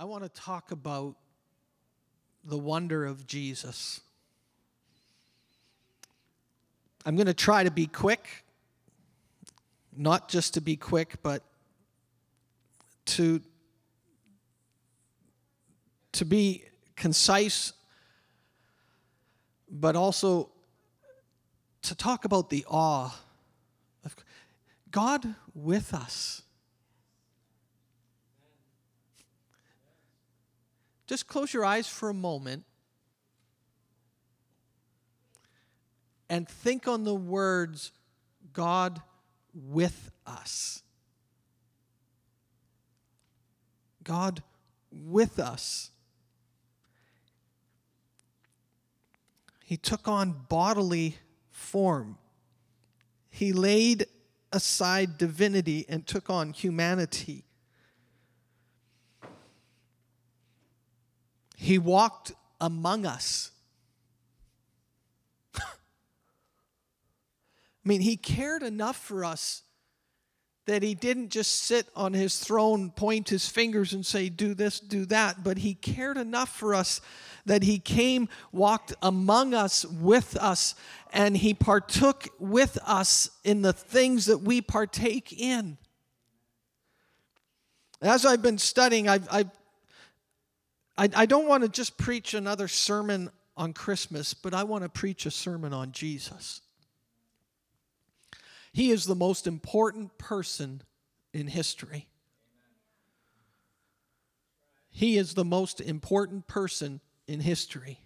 I want to talk about the wonder of Jesus. I'm going to try to be quick, not just to be quick, but to, to be concise, but also to talk about the awe of God with us. Just close your eyes for a moment and think on the words God with us. God with us. He took on bodily form. He laid aside divinity and took on humanity. He walked among us. I mean, he cared enough for us that he didn't just sit on his throne, point his fingers, and say, Do this, do that, but he cared enough for us that he came, walked among us, with us, and he partook with us in the things that we partake in. As I've been studying, I've, I've I, I don't want to just preach another sermon on Christmas, but I want to preach a sermon on Jesus. He is the most important person in history. He is the most important person in history.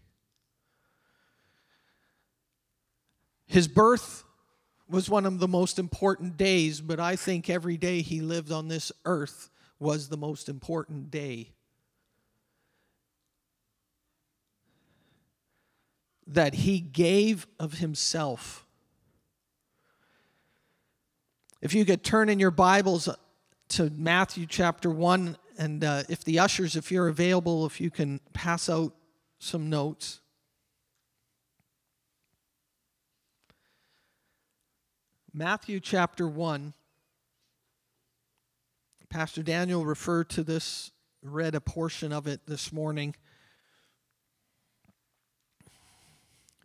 His birth was one of the most important days, but I think every day he lived on this earth was the most important day that he gave of himself. If you could turn in your Bibles to Matthew chapter 1, and uh, if the ushers, if you're available, if you can pass out some notes. Matthew chapter 1. Pastor Daniel referred to this, read a portion of it this morning.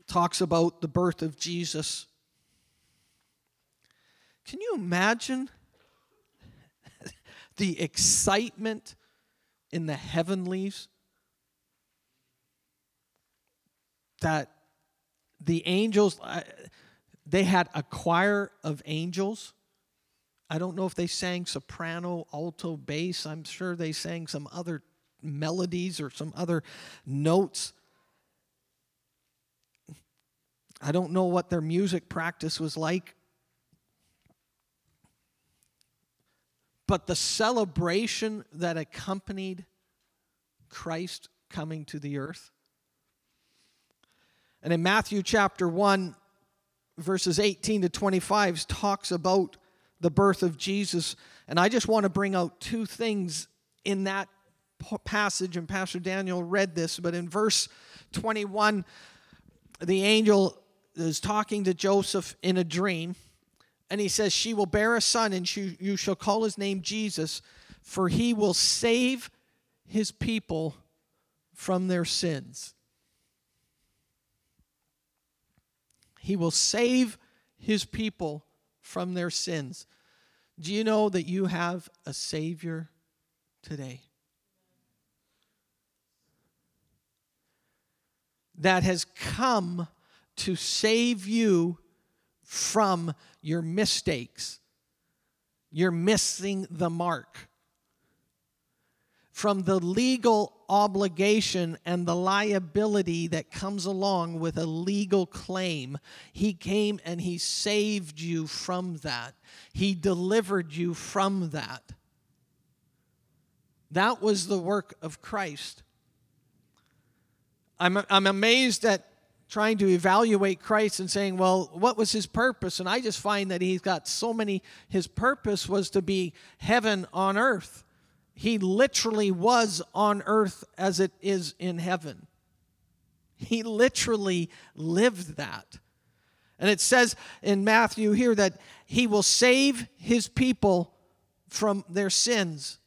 Talks about the birth of Jesus. Can you imagine the excitement in the heavenlies? That the angels they had a choir of angels. I don't know if they sang soprano alto bass. I'm sure they sang some other melodies or some other notes I don't know what their music practice was like. But the celebration that accompanied Christ coming to the earth. And in Matthew chapter 1, verses 18 to 25, talks about the birth of Jesus. And I just want to bring out two things in that passage, and Pastor Daniel read this, but in verse 21, the angel is talking to Joseph in a dream, and he says, She will bear a son, and she, you shall call his name Jesus, for he will save his people from their sins. He will save his people from their sins. Do you know that you have a Savior today? That has come to save you from your mistakes. You're missing the mark. From the legal obligation and the liability that comes along with a legal claim, He came and He saved you from that. He delivered you from that. That was the work of Christ. I'm, I'm amazed at trying to evaluate Christ and saying, well, what was his purpose? And I just find that he's got so many, his purpose was to be heaven on earth. He literally was on earth as it is in heaven. He literally lived that. And it says in Matthew here that he will save his people from their sins.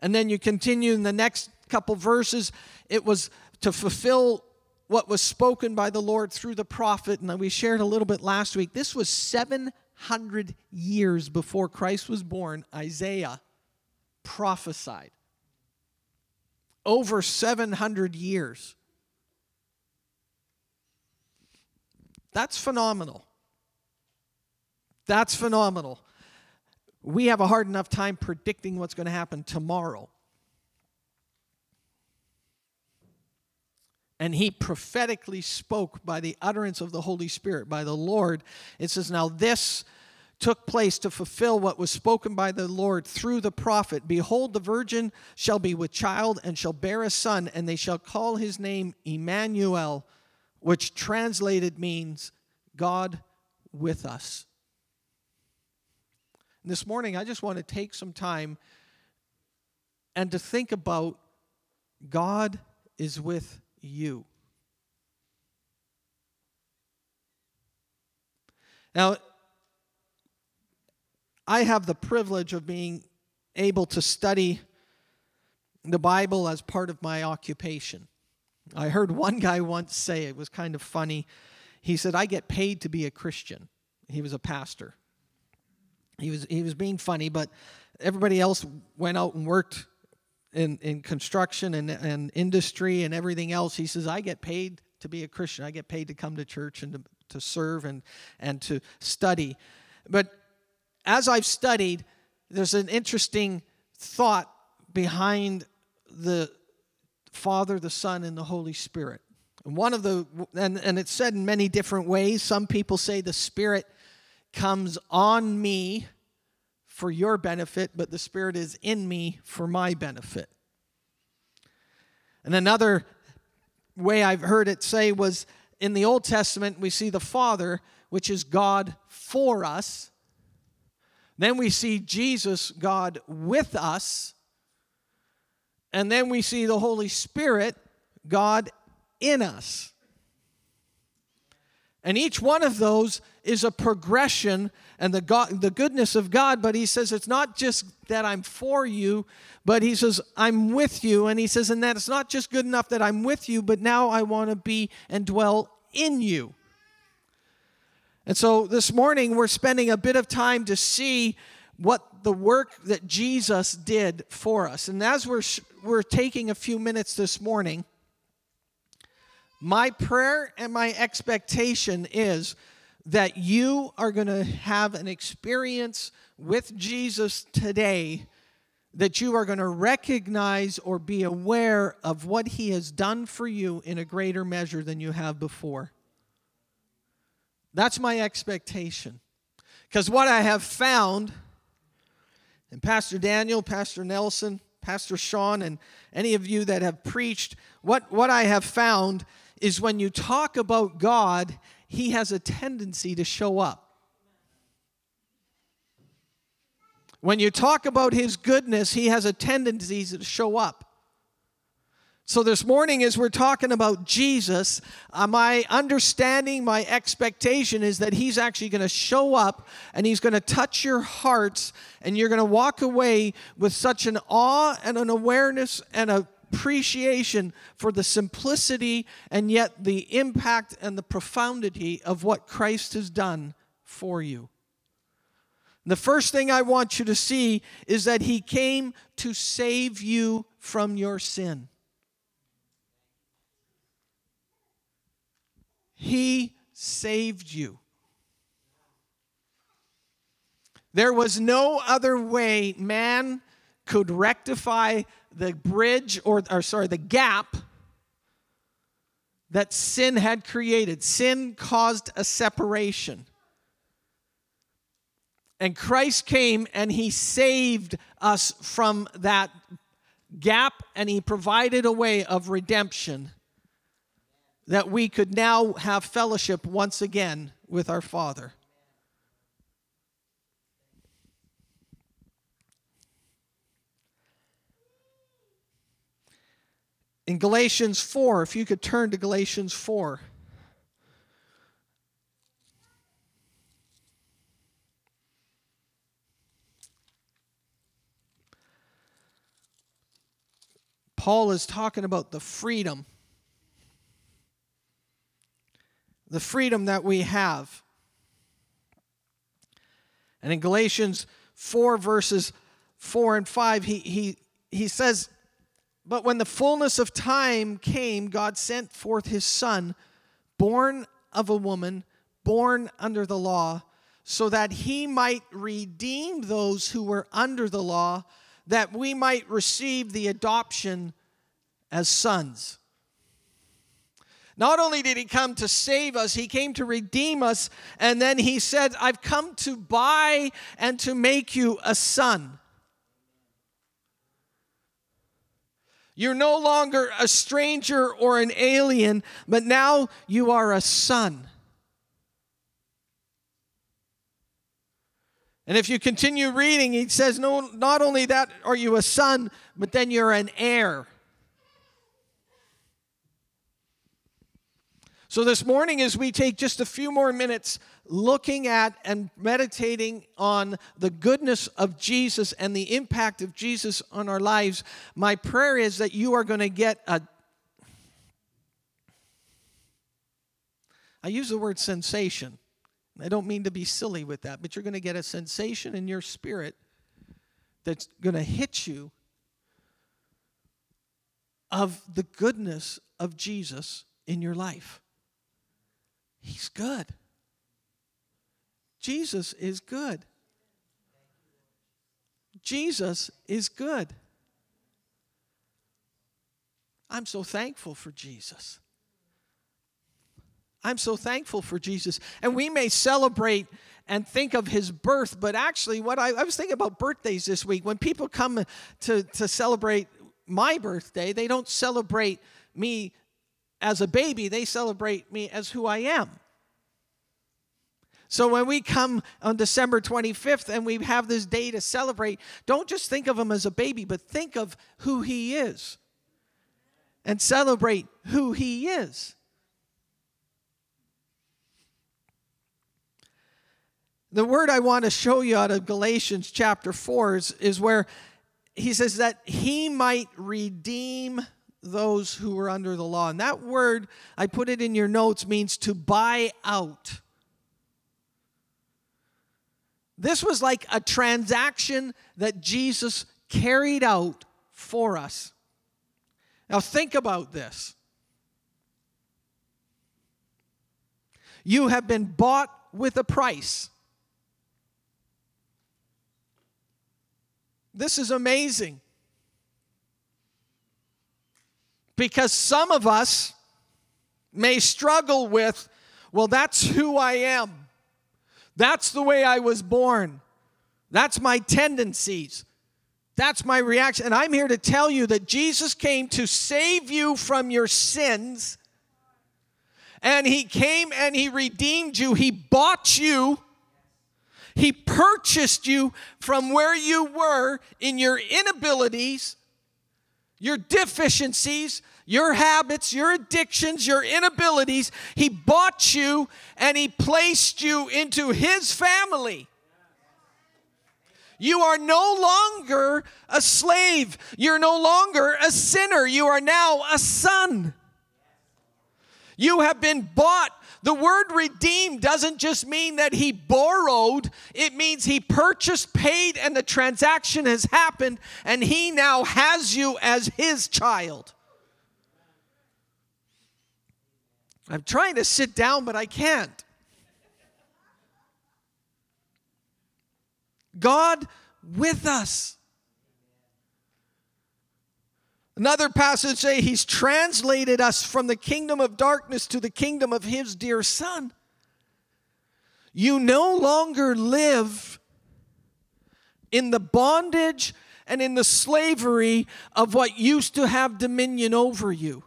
And then you continue in the next couple verses, it was to fulfill what was spoken by the Lord through the prophet. And we shared a little bit last week. This was 700 years before Christ was born. Isaiah prophesied. Over 700 years. That's phenomenal. That's phenomenal. We have a hard enough time predicting what's going to happen tomorrow. And he prophetically spoke by the utterance of the Holy Spirit, by the Lord. It says, Now this took place to fulfill what was spoken by the Lord through the prophet. Behold, the virgin shall be with child and shall bear a son, and they shall call his name Emmanuel, which translated means God with us. This morning, I just want to take some time and to think about God is with you. Now, I have the privilege of being able to study the Bible as part of my occupation. I heard one guy once say, it was kind of funny. He said, I get paid to be a Christian. He was a pastor. He was, he was being funny, but everybody else went out and worked in, in construction and, and industry and everything else. He says, I get paid to be a Christian. I get paid to come to church and to, to serve and, and to study. But as I've studied, there's an interesting thought behind the Father, the Son, and the Holy Spirit. And one of the, and, and it's said in many different ways. Some people say the Spirit comes on me for your benefit, but the Spirit is in me for my benefit. And another way I've heard it say was in the Old Testament, we see the Father, which is God for us. Then we see Jesus, God with us. And then we see the Holy Spirit, God in us. And each one of those is a progression and the, God, the goodness of God, but he says it's not just that I'm for you, but he says I'm with you. And he says, and that it's not just good enough that I'm with you, but now I want to be and dwell in you. And so this morning we're spending a bit of time to see what the work that Jesus did for us. And as we're, we're taking a few minutes this morning, my prayer and my expectation is that you are going to have an experience with Jesus today that you are going to recognize or be aware of what he has done for you in a greater measure than you have before. That's my expectation. Because what I have found, and Pastor Daniel, Pastor Nelson, Pastor Sean, and any of you that have preached, what, what I have found is when you talk about God, He has a tendency to show up. When you talk about His goodness, He has a tendency to show up. So, this morning, as we're talking about Jesus, uh, my understanding, my expectation is that He's actually going to show up and He's going to touch your hearts, and you're going to walk away with such an awe and an awareness and a appreciation for the simplicity and yet the impact and the profundity of what Christ has done for you. The first thing I want you to see is that He came to save you from your sin. He saved you. There was no other way man could rectify the bridge or, or sorry, the gap that sin had created. Sin caused a separation. And Christ came and he saved us from that gap and he provided a way of redemption that we could now have fellowship once again with our Father. In Galatians 4, if you could turn to Galatians 4. Paul is talking about the freedom. The freedom that we have. And in Galatians 4, verses 4 and 5, he, he, he says, But when the fullness of time came, God sent forth his Son, born of a woman, born under the law, so that he might redeem those who were under the law, that we might receive the adoption as sons. Not only did he come to save us, he came to redeem us, and then he said, I've come to buy and to make you a son. You're no longer a stranger or an alien, but now you are a son. And if you continue reading, he says, No, not only that are you a son, but then you're an heir. So, this morning, as we take just a few more minutes looking at and meditating on the goodness of Jesus and the impact of Jesus on our lives, my prayer is that you are going to get a I use the word sensation. I don't mean to be silly with that, but you're going to get a sensation in your spirit that's going to hit you of the goodness of Jesus in your life. He's good. Jesus is good. Jesus is good. I'm so thankful for Jesus. I'm so thankful for Jesus. And we may celebrate and think of his birth, but actually, what I, I, was thinking about birthdays this week. When people come to, to celebrate my birthday, they don't celebrate me as a baby, they celebrate me as who I am. So when we come on December 25th and we have this day to celebrate, don't just think of him as a baby, but think of who he is and celebrate who he is. The word I want to show you out of Galatians chapter 4 is, is where he says that he might redeem those who were under the law. And that word, I put it in your notes, means to buy out. This was like a transaction that Jesus carried out for us. Now, think about this. You have been bought with a price. This is amazing. Because some of us may struggle with, well, that's who I am. That's the way I was born. That's my tendencies. That's my reaction. And I'm here to tell you that Jesus came to save you from your sins. And he came and he redeemed you. He bought you. He purchased you from where you were in your inabilities your deficiencies, your habits, your addictions, your inabilities. He bought you and He placed you into His family. You are no longer a slave. You're no longer a sinner. You are now a son. You have been bought the word redeemed doesn't just mean that he borrowed, it means he purchased, paid, and the transaction has happened, and he now has you as his child. I'm trying to sit down, but I can't. God with us. Another passage say he's translated us from the kingdom of darkness to the kingdom of his dear son. You no longer live in the bondage and in the slavery of what used to have dominion over you.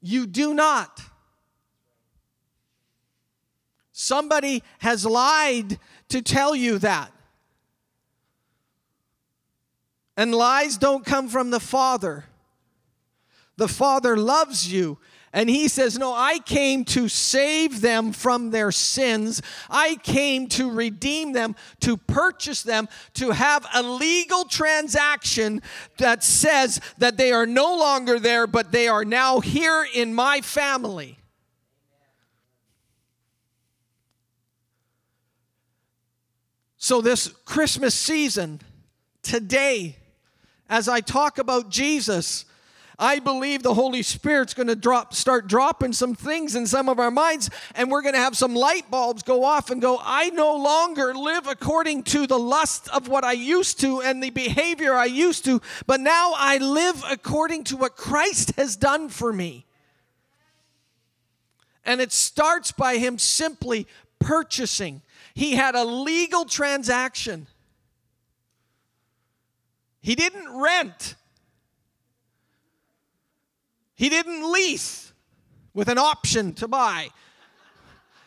You do not. Somebody has lied to tell you that. And lies don't come from the Father. The Father loves you And he says, No, I came to save them from their sins. I came to redeem them, to purchase them, to have a legal transaction that says that they are no longer there, but they are now here in my family. So, this Christmas season, today, as I talk about Jesus, I believe the Holy Spirit's going to drop, start dropping some things in some of our minds, and we're going to have some light bulbs go off and go, I no longer live according to the lust of what I used to and the behavior I used to, but now I live according to what Christ has done for me. And it starts by Him simply purchasing. He had a legal transaction. He didn't rent. He didn't lease with an option to buy.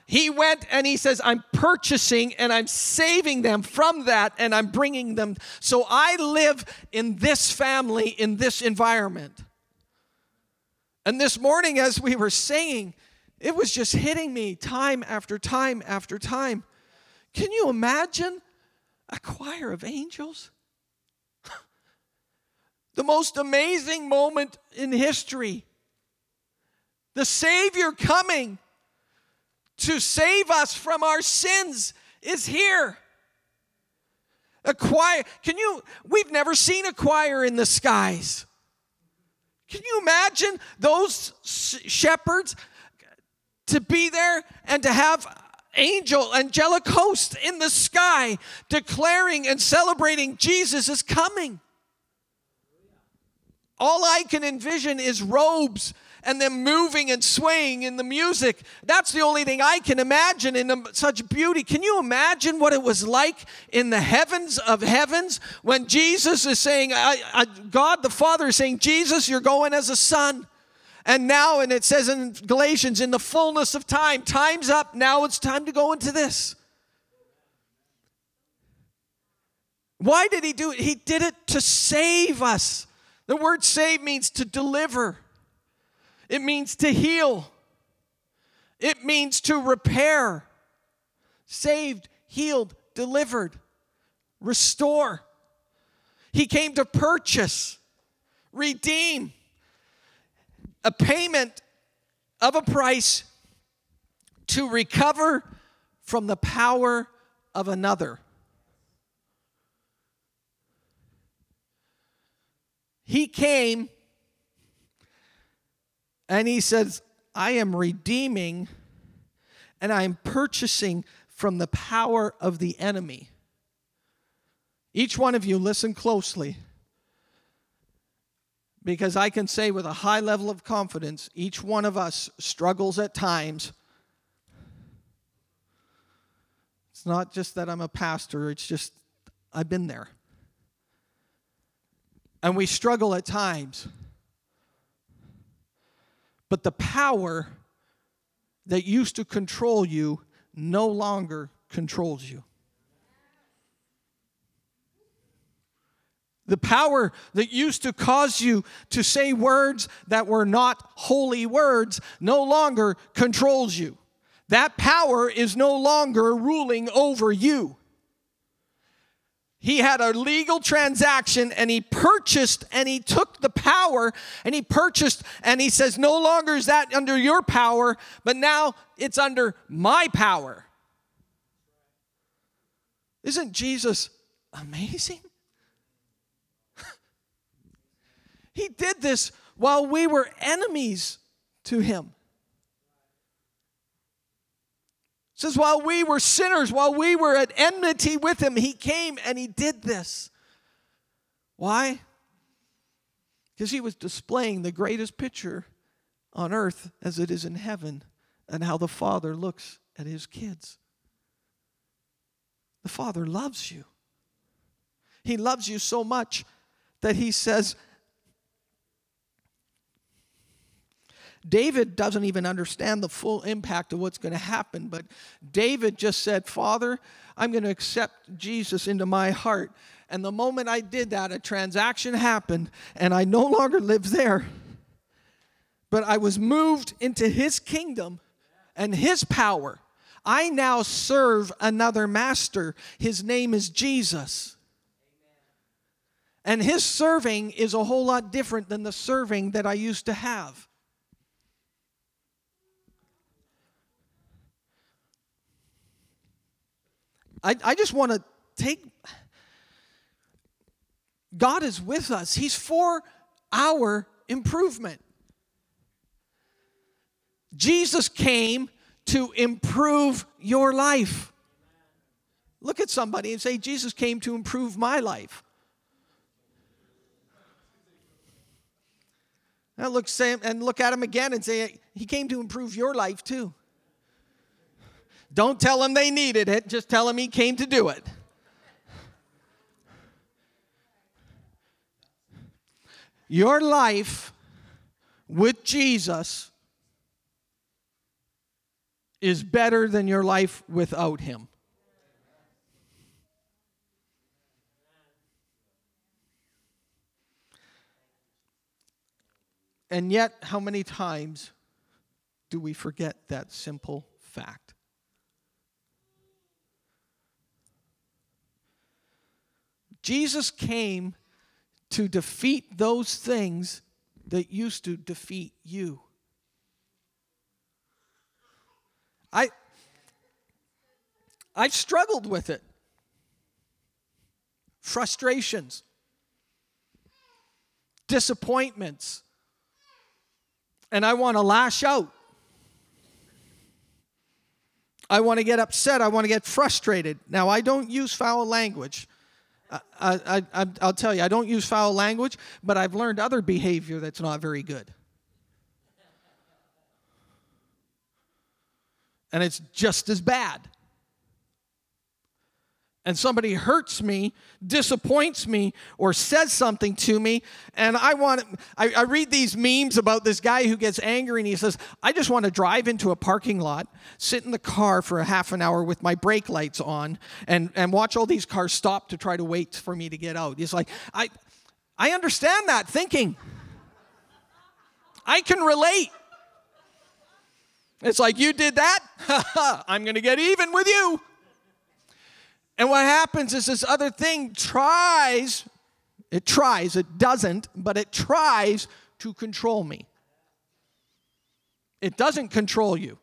He went and he says, I'm purchasing and I'm saving them from that and I'm bringing them. So I live in this family, in this environment. And this morning, as we were saying, it was just hitting me time after time after time. Can you imagine a choir of angels? The most amazing moment in history. The Savior coming to save us from our sins is here. A choir, can you, we've never seen a choir in the skies. Can you imagine those shepherds to be there and to have angel, angelic host in the sky declaring and celebrating Jesus is coming? All I can envision is robes and them moving and swaying in the music. That's the only thing I can imagine in such beauty. Can you imagine what it was like in the heavens of heavens when Jesus is saying, I, I, God the Father is saying, Jesus, you're going as a son. And now, and it says in Galatians, in the fullness of time, time's up. Now it's time to go into this. Why did he do it? He did it to save us. The word save means to deliver, it means to heal, it means to repair. Saved, healed, delivered, restore. He came to purchase, redeem, a payment of a price to recover from the power of another. He came and he says, I am redeeming and I am purchasing from the power of the enemy. Each one of you, listen closely. Because I can say with a high level of confidence, each one of us struggles at times. It's not just that I'm a pastor, it's just I've been there. And we struggle at times. But the power that used to control you no longer controls you. The power that used to cause you to say words that were not holy words no longer controls you. That power is no longer ruling over you. He had a legal transaction and he purchased and he took the power and he purchased and he says, No longer is that under your power, but now it's under my power. Isn't Jesus amazing? he did this while we were enemies to him. Says, while we were sinners, while we were at enmity with him, he came and he did this. Why? Because he was displaying the greatest picture on earth as it is in heaven and how the Father looks at his kids. The Father loves you. He loves you so much that he says, David doesn't even understand the full impact of what's going to happen, but David just said, Father, I'm going to accept Jesus into my heart. And the moment I did that, a transaction happened, and I no longer live there, but I was moved into his kingdom and his power. I now serve another master. His name is Jesus. And his serving is a whole lot different than the serving that I used to have. I, I just want to take. God is with us, He's for our improvement. Jesus came to improve your life. Look at somebody and say, Jesus came to improve my life. Now look, and look at him again and say, He came to improve your life too. Don't tell him they needed it, just tell him He came to do it. Your life with Jesus is better than your life without Him. And yet, how many times do we forget that simple fact? Jesus came to defeat those things that used to defeat you. I I've struggled with it. Frustrations, disappointments, and I want to lash out. I want to get upset. I want to get frustrated. Now, I don't use foul language. I, I, I'll tell you, I don't use foul language, but I've learned other behavior that's not very good. And it's just as bad and somebody hurts me, disappoints me, or says something to me, and I want I, I, read these memes about this guy who gets angry and he says, I just want to drive into a parking lot, sit in the car for a half an hour with my brake lights on, and, and watch all these cars stop to try to wait for me to get out. He's like, I I understand that thinking. I can relate. It's like you did that, I'm gonna get even with you. And what happens is this other thing tries, it tries, it doesn't, but it tries to control me. It doesn't control you.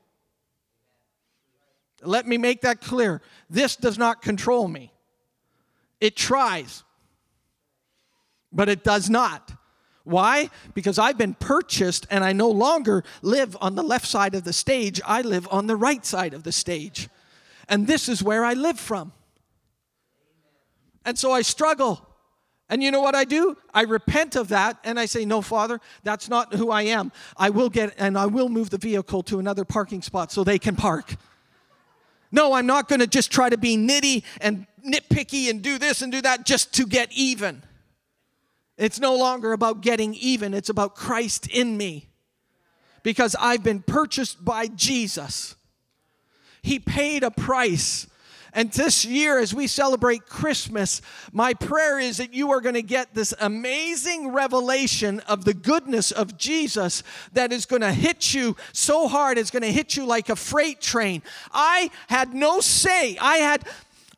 Let me make that clear. This does not control me. It tries, but it does not. Why? Because I've been purchased and I no longer live on the left side of the stage, I live on the right side of the stage. And this is where I live from. And so I struggle. And you know what I do? I repent of that and I say, No, Father, that's not who I am. I will get and I will move the vehicle to another parking spot so they can park. No, I'm not going to just try to be nitty and nitpicky and do this and do that just to get even. It's no longer about getting even, it's about Christ in me. Because I've been purchased by Jesus. He paid a price and this year, as we celebrate Christmas, my prayer is that you are going to get this amazing revelation of the goodness of Jesus that is going to hit you so hard, it's going to hit you like a freight train. I had no say, I had,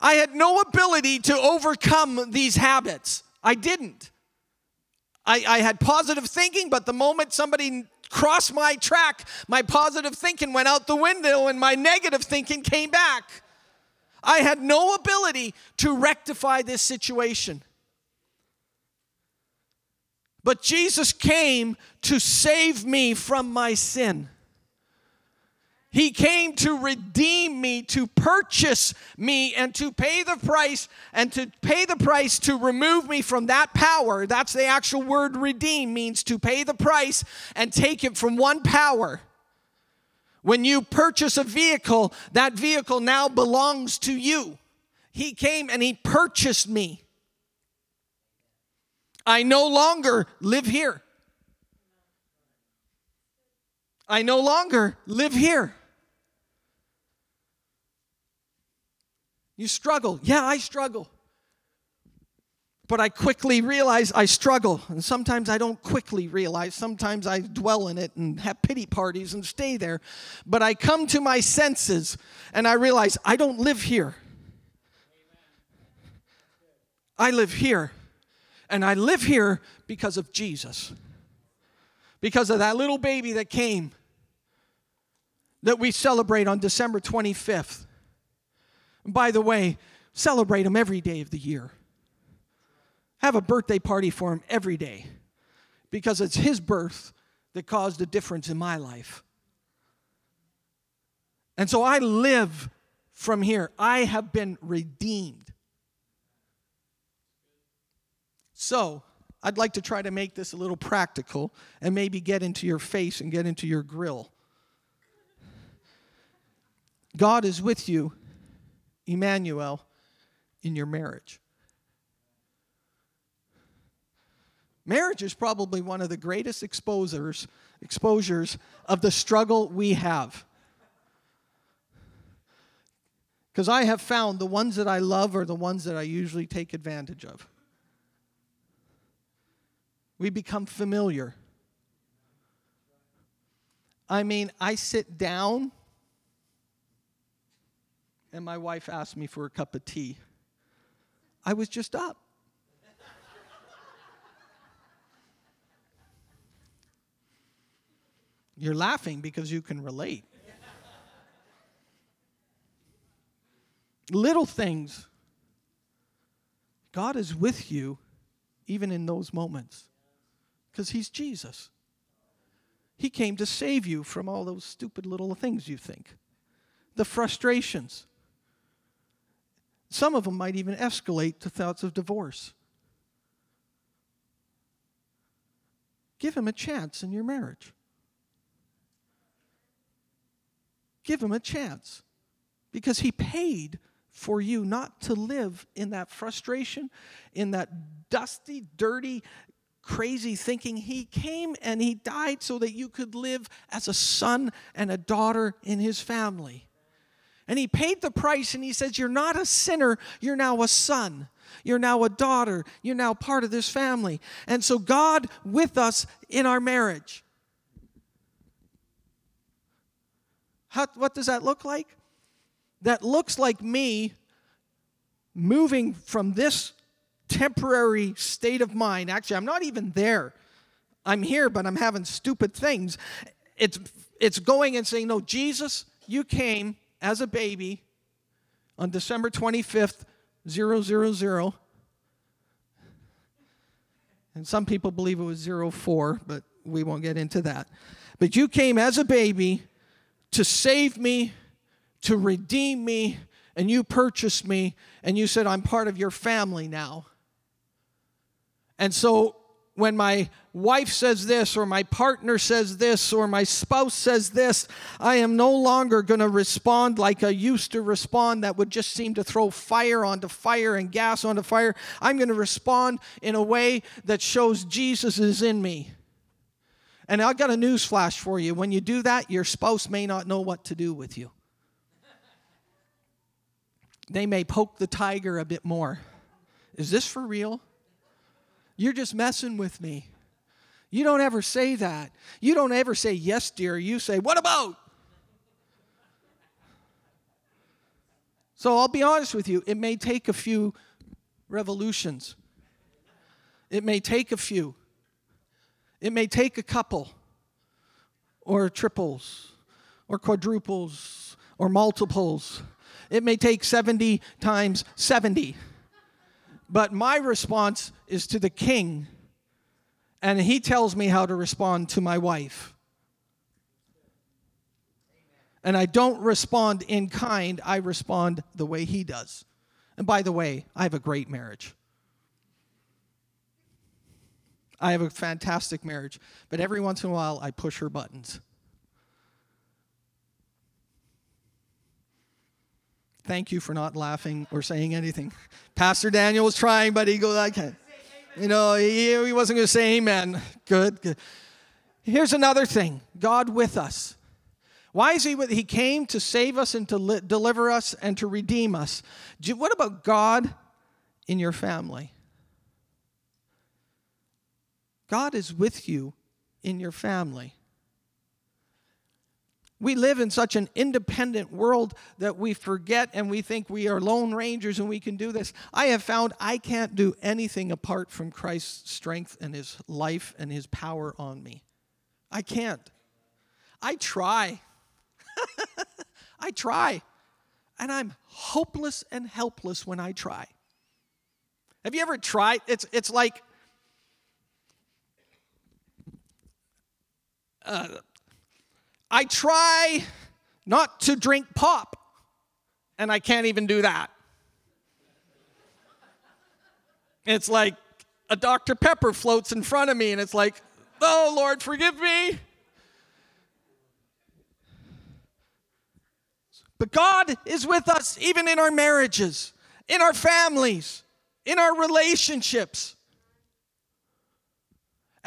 I had no ability to overcome these habits. I didn't. I, I had positive thinking, but the moment somebody crossed my track, my positive thinking went out the window and my negative thinking came back. I had no ability to rectify this situation. But Jesus came to save me from my sin. He came to redeem me, to purchase me, and to pay the price, and to pay the price to remove me from that power. That's the actual word redeem, means to pay the price and take it from one power when you purchase a vehicle, that vehicle now belongs to you. He came and He purchased me. I no longer live here. I no longer live here. You struggle. Yeah, I struggle. But I quickly realize I struggle. And sometimes I don't quickly realize. Sometimes I dwell in it and have pity parties and stay there. But I come to my senses and I realize I don't live here. I live here. And I live here because of Jesus. Because of that little baby that came that we celebrate on December 25th. And by the way, celebrate him every day of the year. Have a birthday party for him every day because it's his birth that caused a difference in my life. And so I live from here. I have been redeemed. So, I'd like to try to make this a little practical and maybe get into your face and get into your grill. God is with you, Emmanuel, in your marriage. Marriage is probably one of the greatest exposures, exposures of the struggle we have. Because I have found the ones that I love are the ones that I usually take advantage of. We become familiar. I mean, I sit down and my wife asked me for a cup of tea. I was just up. You're laughing because you can relate. Little things. God is with you even in those moments because He's Jesus. He came to save you from all those stupid little things you think, the frustrations. Some of them might even escalate to thoughts of divorce. Give him a chance in your marriage. Give him a chance because he paid for you not to live in that frustration, in that dusty, dirty, crazy thinking. He came and he died so that you could live as a son and a daughter in his family. And he paid the price and he says, You're not a sinner, you're now a son. You're now a daughter. You're now part of this family. And so, God with us in our marriage. How, what does that look like? That looks like me moving from this temporary state of mind. Actually, I'm not even there. I'm here, but I'm having stupid things. It's, it's going and saying, No, Jesus, you came as a baby on December 25th, 000. And some people believe it was 04, but we won't get into that. But you came as a baby to save me, to redeem me, and you purchased me, and you said, I'm part of your family now. And so when my wife says this, or my partner says this, or my spouse says this, I am no longer going to respond like I used to respond, that would just seem to throw fire onto fire and gas onto fire. I'm going to respond in a way that shows Jesus is in me. And I've got a news flash for you. When you do that, your spouse may not know what to do with you. They may poke the tiger a bit more. Is this for real? You're just messing with me. You don't ever say that. You don't ever say, Yes, dear. You say, What about? So I'll be honest with you, it may take a few revolutions. It may take a few. It may take a couple, or triples, or quadruples, or multiples. It may take 70 times 70. But my response is to the king, and he tells me how to respond to my wife. And I don't respond in kind, I respond the way he does. And by the way, I have a great marriage. I have a fantastic marriage, but every once in a while I push her buttons. Thank you for not laughing or saying anything. Pastor Daniel was trying, but he goes, I can't. You know, he, he wasn't going to say amen. Good, good. Here's another thing God with us. Why is he with? He came to save us and to li- deliver us and to redeem us. What about God in your family? God is with you in your family. We live in such an independent world that we forget and we think we are lone rangers and we can do this. I have found I can't do anything apart from Christ's strength and his life and his power on me. I can't. I try. I try. And I'm hopeless and helpless when I try. Have you ever tried? It's, it's like uh, I try not to drink pop, and I can't even do that. It's like a Dr. Pepper floats in front of me, and it's like, oh, Lord, forgive me. But God is with us even in our marriages, in our families, in our relationships.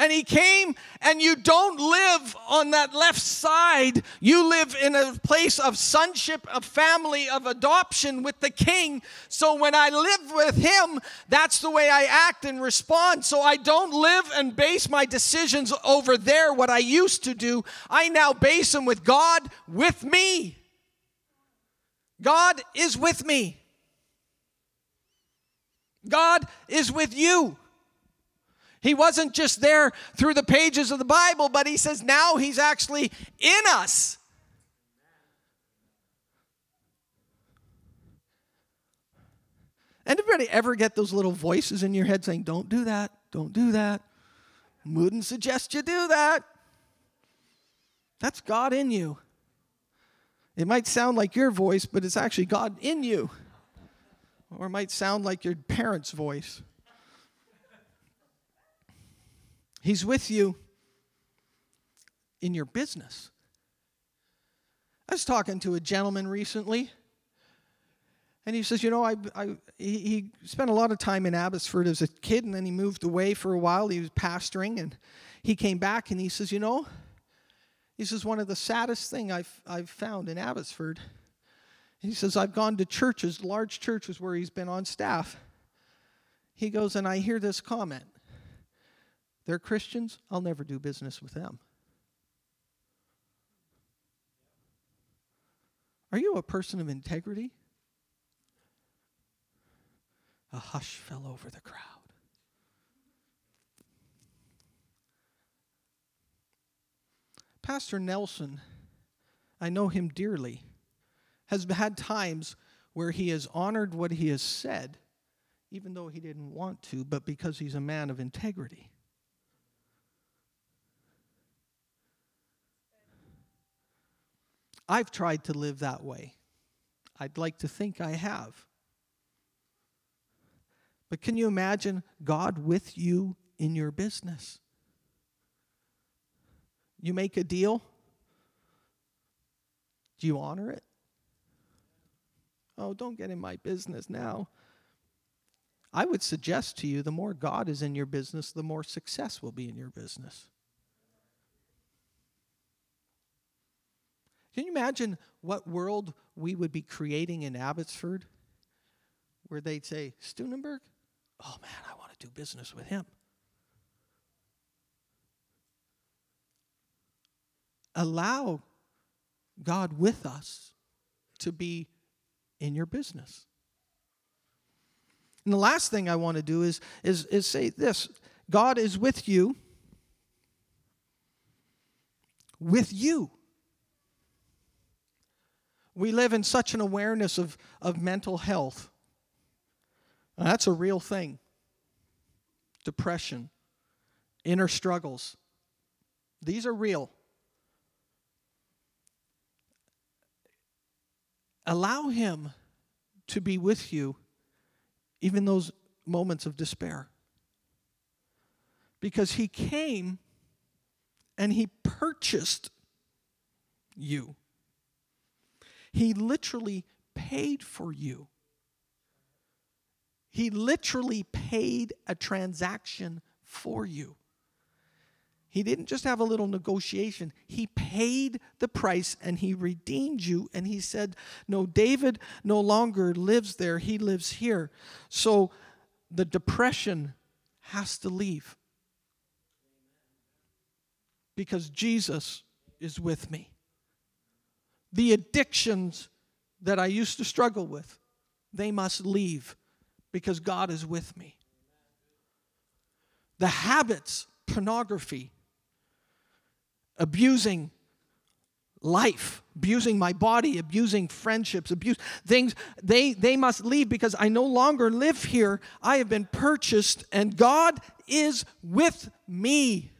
And he came, and you don't live on that left side. You live in a place of sonship, of family, of adoption with the king. So when I live with him, that's the way I act and respond. So I don't live and base my decisions over there, what I used to do. I now base them with God with me. God is with me. God is with you. He wasn't just there through the pages of the Bible, but he says now he's actually in us. Anybody ever get those little voices in your head saying, Don't do that, don't do that? Wouldn't suggest you do that. That's God in you. It might sound like your voice, but it's actually God in you. Or it might sound like your parents' voice. He's with you in your business. I was talking to a gentleman recently, and he says, You know, I, I, he, spent a lot of time in Abbotsford as a kid, and then he moved away for a while. He was pastoring, and he came back, and he says, You know, he says, One of the saddest things I've, I've found in Abbotsford, he says, I've gone to churches, large churches where he's been on staff. He goes, And I hear this comment. They're Christians, I'll never do business with them. Are you a person of integrity? A hush fell over the crowd. Pastor Nelson, I know him dearly, has had times where he has honored what he has said, even though he didn't want to, but because he's a man of integrity. I've tried to live that way. I'd like to think I have. But can you imagine God with you in your business? You make a deal, do you honor it? Oh, don't get in my business now. I would suggest to you the more God is in your business, the more success will be in your business. Can you imagine what world we would be creating in Abbotsford where they'd say, Steunenberg? Oh man, I want to do business with him. Allow God with us to be in your business. And the last thing I want to do is, is, is say this God is with you, with you. We live in such an awareness of, of mental health. that's a real thing. Depression, inner struggles. These are real. Allow Him to be with you, even those moments of despair. Because He came and He purchased you. He literally paid for you. He literally paid a transaction for you. He didn't just have a little negotiation. He paid the price and he redeemed you. And he said, No, David no longer lives there, he lives here. So the depression has to leave. because Jesus is with me. The addictions that I used to struggle with, they must leave because God is with me. The habits, pornography, abusing life, abusing my body, abusing friendships, abuse things, they, they must leave because I no longer live here. I have been purchased and God is with me.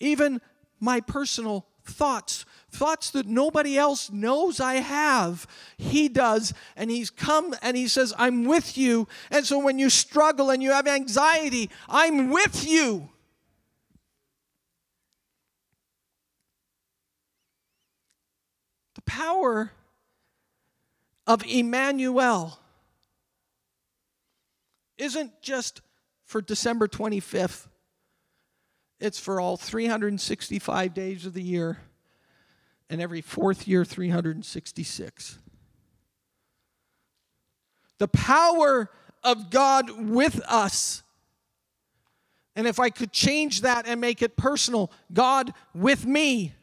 Even my personal thoughts, thoughts that nobody else knows I have, He does. And He's come and He says, I'm with you. And so when you struggle and you have anxiety, I'm with you. The power of Emmanuel isn't just for December 25th it's for all 365 days of the year, and every fourth year, 366. The power of God with us. And if I could change that and make it personal, God with me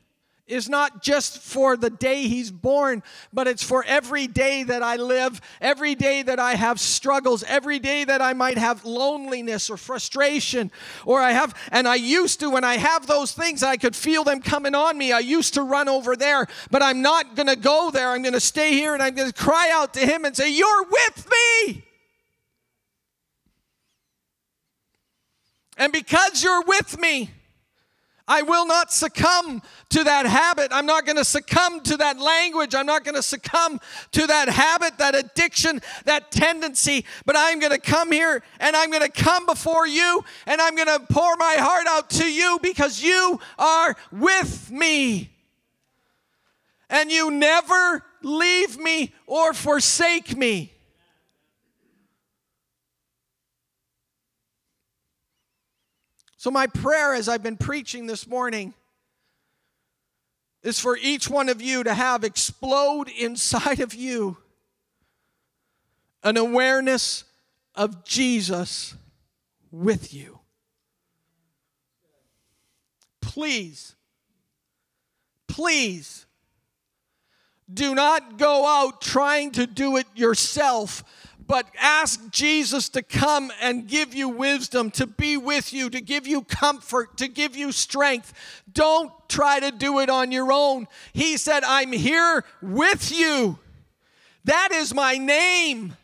is not just for the day he's born, but it's for every day that I live, every day that I have struggles, every day that I might have loneliness or frustration, or I have, and I used to, when I have those things, I could feel them coming on me. I used to run over there, but I'm not to go there. I'm to stay here and I'm to cry out to him and say, You're with me. And because you're with me, I will not succumb to that habit. I'm not going to succumb to that language. I'm not going to succumb to that habit, that addiction, that tendency. But I'm going to come here and I'm going to come before you and I'm going to pour my heart out to you because you are with me. And you never leave me or forsake me. So, my prayer as I've been preaching this morning is for each one of you to have explode inside of you an awareness of Jesus with you. Please, please do not go out trying to do it yourself but ask Jesus to come and give you wisdom, to be with you, to give you comfort, to give you strength. Don't try to do it on your own. He said, I'm here with you. That is my name.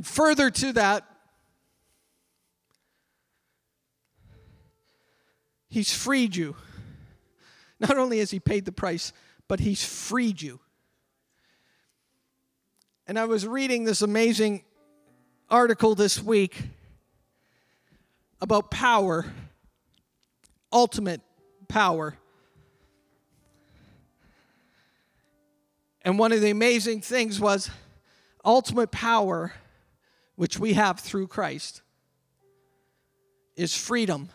further to that, He's freed you. Not only has He paid the price, but He's freed you. And I was reading this amazing article this week about power, ultimate power. And one of the amazing things was ultimate power, which we have through Christ, is freedom.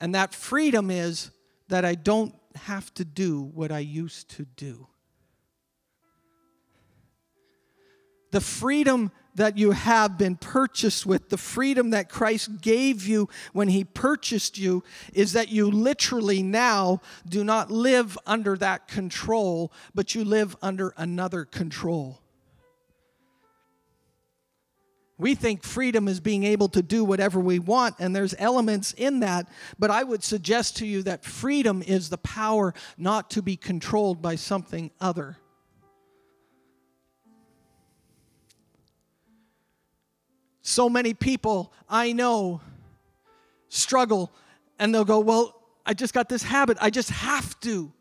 And that freedom is that I don't have to do what I used to do. The freedom that you have been purchased with, the freedom that Christ gave you when He purchased you, is that you literally now do not live under that control, but you live under another control. We think freedom is being able to do whatever we want, and there's elements in that, but I would suggest to you that freedom is the power not to be controlled by something other. So many people I know struggle and they'll go, Well, I just got this habit, I just have to.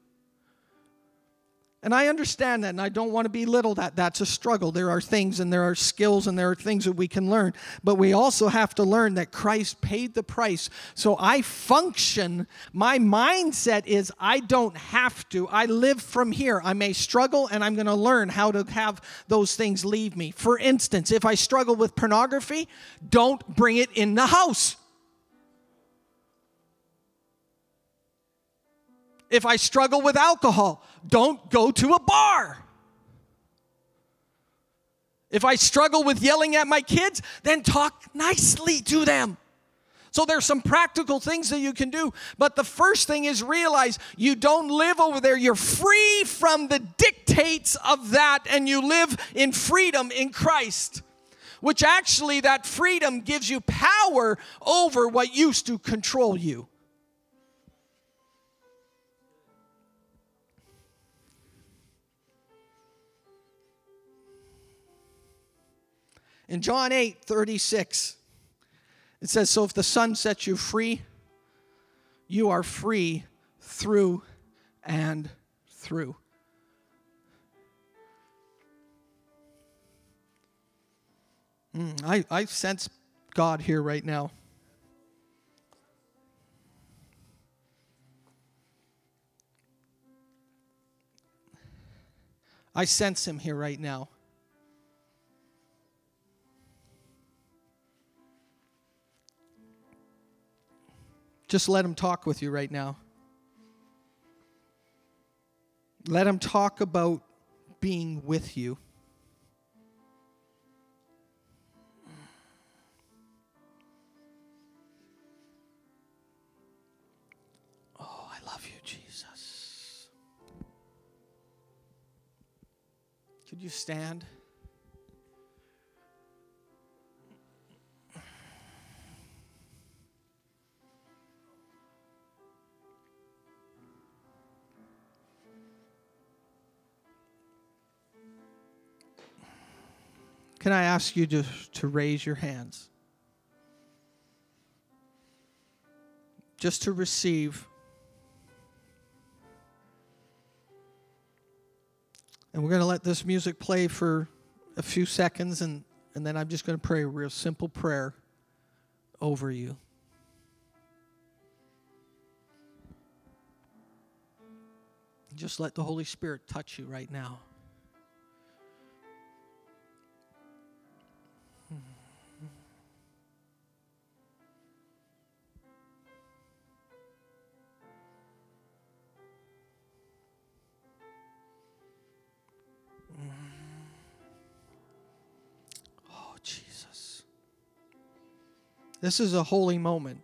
And I understand that, and I don't want to belittle that. That's a struggle. There are things, and there are skills, and there are things that we can learn. But we also have to learn that Christ paid the price. So I function, my mindset is I don't have to. I live from here. I may struggle, and I'm going to learn how to have those things leave me. For instance, if I struggle with pornography, don't bring it in the house. If I struggle with alcohol, don't go to a bar. If I struggle with yelling at my kids, then talk nicely to them. So there's some practical things that you can do. But the first thing is realize you don't live over there. You're free from the dictates of that and you live in freedom in Christ. Which actually that freedom gives you power over what used to control you. In John 8 36, it says, So if the Son sets you free, you are free through and through. Mm, I, I sense God here right now. I sense him here right now. Just let him talk with you right now. Let him talk about being with you. Oh, I love you, Jesus. Could you stand? Can I ask you to, to raise your hands? Just to receive. And we're going to let this music play for a few seconds, and, and then I'm just going to pray a real simple prayer over you. Just let the Holy Spirit touch you right now. This is a holy moment.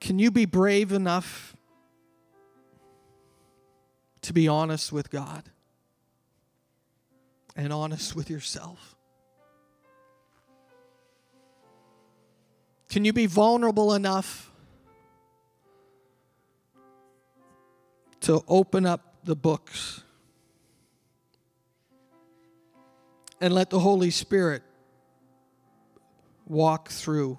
Can you be brave enough to be honest with God and honest with yourself? Can you be vulnerable enough to open up the books and let the Holy Spirit walk through.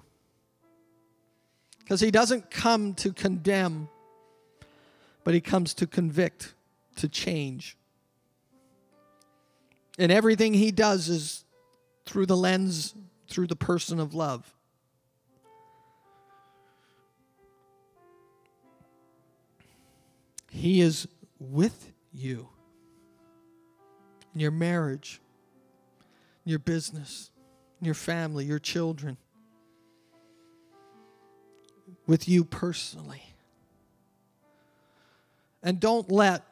Because he doesn't come to condemn, but he comes to convict, to change. And everything he does is through the lens, through the person of love. He is with you in your marriage, in your business, your family, your children, with you personally. And don't let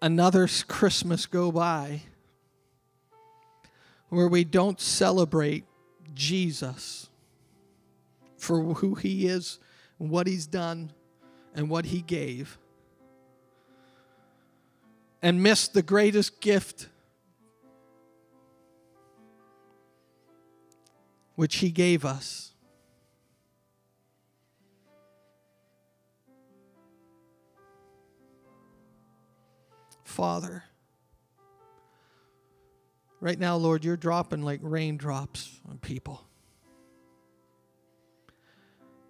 another Christmas go by where we don't celebrate Jesus for who he is, what he's done, and what he gave, and miss the greatest gift which He gave us. Father, right now, Lord, you're dropping like raindrops on people.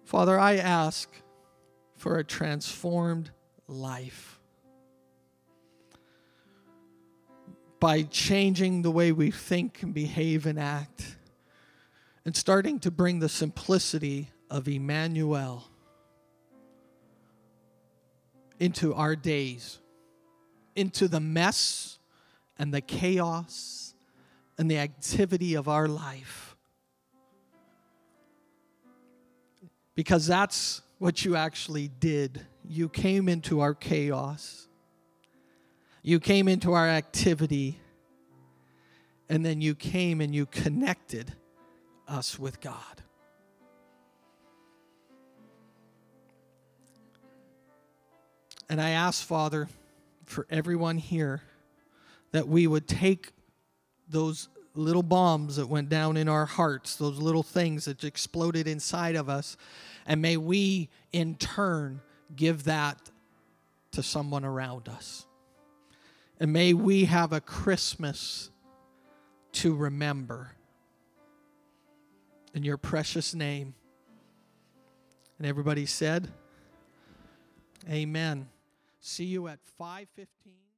Father, I ask for a transformed life by changing the way we think and behave and act and starting to bring the simplicity of Emmanuel into our days, into the mess and the chaos and the activity of our life. Because that's what you actually did. you came into our chaos. You came into our activity. And then you came and you connected us with God. And I ask, Father, for everyone here that we would take those little bombs that went down in our hearts, those little things that exploded inside of us, and may we in turn give that to someone around us. And may we have a Christmas to remember. In your precious name. And everybody said, Amen. See you at 515.